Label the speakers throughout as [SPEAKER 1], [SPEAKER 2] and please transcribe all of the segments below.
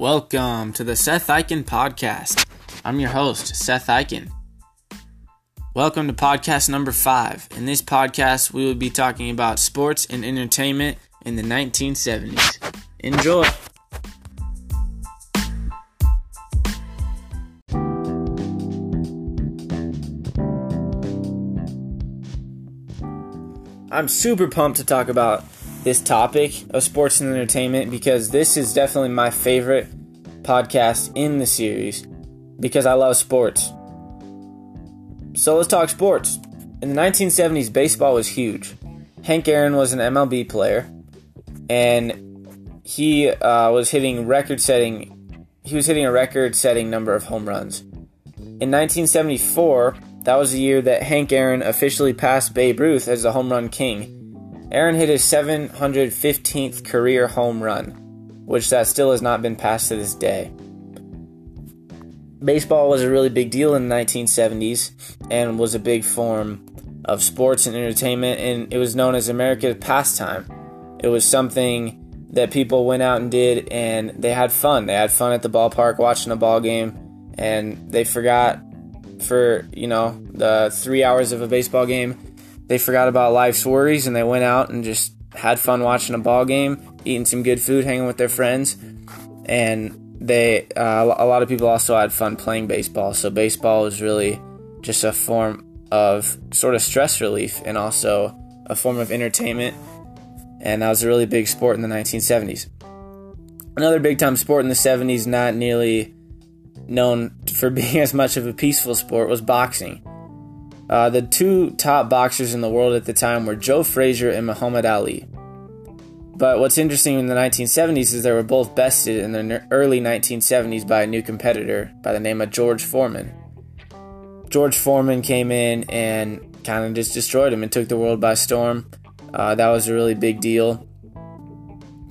[SPEAKER 1] Welcome to the Seth Eichen Podcast. I'm your host, Seth Eichen. Welcome to podcast number five. In this podcast, we will be talking about sports and entertainment in the 1970s. Enjoy! I'm super pumped to talk about this topic of sports and entertainment because this is definitely my favorite podcast in the series because I love sports. So let's talk sports. In the 1970s, baseball was huge. Hank Aaron was an MLB player, and he uh, was hitting record-setting. He was hitting a record-setting number of home runs. In 1974, that was the year that Hank Aaron officially passed Babe Ruth as the home run king Aaron hit his 715th career home run, which that still has not been passed to this day. Baseball was a really big deal in the 1970s and was a big form of sports and entertainment, and it was known as America's pastime. It was something that people went out and did, and they had fun. They had fun at the ballpark watching a ball game, and they forgot for you know the three hours of a baseball game they forgot about life's worries and they went out and just had fun watching a ball game, eating some good food, hanging with their friends, and they uh, a lot of people also had fun playing baseball. So baseball was really just a form of sort of stress relief and also a form of entertainment. And that was a really big sport in the 1970s. Another big time sport in the 70s, not nearly known for being as much of a peaceful sport, was boxing. Uh, the two top boxers in the world at the time were Joe Frazier and Muhammad Ali. But what's interesting in the 1970s is they were both bested in the early 1970s by a new competitor by the name of George Foreman. George Foreman came in and kind of just destroyed him and took the world by storm. Uh, that was a really big deal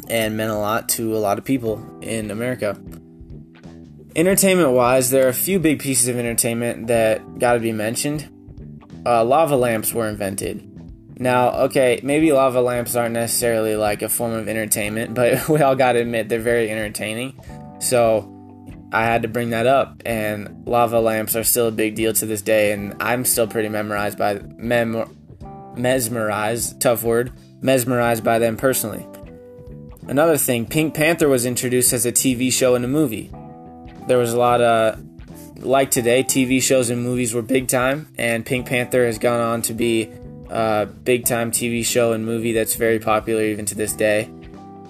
[SPEAKER 1] and meant a lot to a lot of people in America. Entertainment wise, there are a few big pieces of entertainment that got to be mentioned uh, lava lamps were invented. Now, okay, maybe lava lamps aren't necessarily like a form of entertainment, but we all got to admit they're very entertaining. So I had to bring that up, and lava lamps are still a big deal to this day, and I'm still pretty memorized by mem- mesmerized, tough word, mesmerized by them personally. Another thing, Pink Panther was introduced as a TV show and a movie. There was a lot of like today, TV shows and movies were big time, and Pink Panther has gone on to be a big time TV show and movie that's very popular even to this day.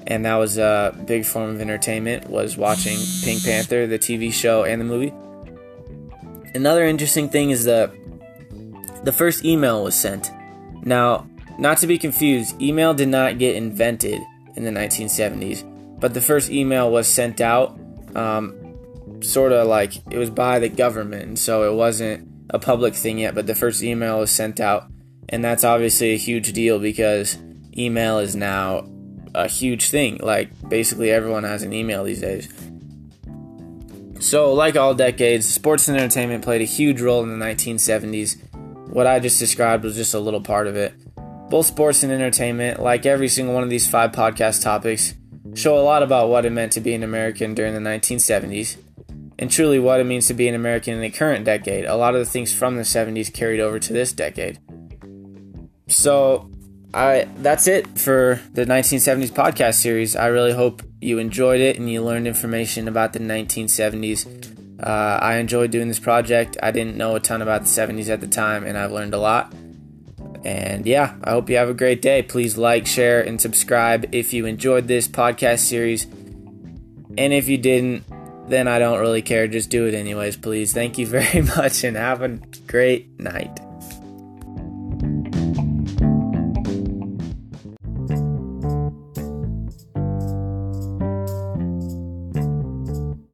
[SPEAKER 1] And that was a big form of entertainment was watching Pink Panther, the TV show and the movie. Another interesting thing is that the first email was sent. Now, not to be confused, email did not get invented in the 1970s, but the first email was sent out um, sort of like it was by the government, so it wasn't a public thing yet. But the first email was sent out, and that's obviously a huge deal because email is now a huge thing. Like basically everyone has an email these days. So, like all decades, sports and entertainment played a huge role in the 1970s. What I just described was just a little part of it. Both sports and entertainment, like every single one of these five podcast topics, show a lot about what it meant to be an American during the 1970s and truly what it means to be an American in the current decade. A lot of the things from the 70s carried over to this decade. So, I that's it for the 1970s podcast series. I really hope you enjoyed it and you learned information about the 1970s. Uh, I enjoyed doing this project. I didn't know a ton about the 70s at the time, and I've learned a lot. And yeah, I hope you have a great day. Please like, share, and subscribe if you enjoyed this podcast series. And if you didn't, then I don't really care. Just do it anyways, please. Thank you very much and have a great night.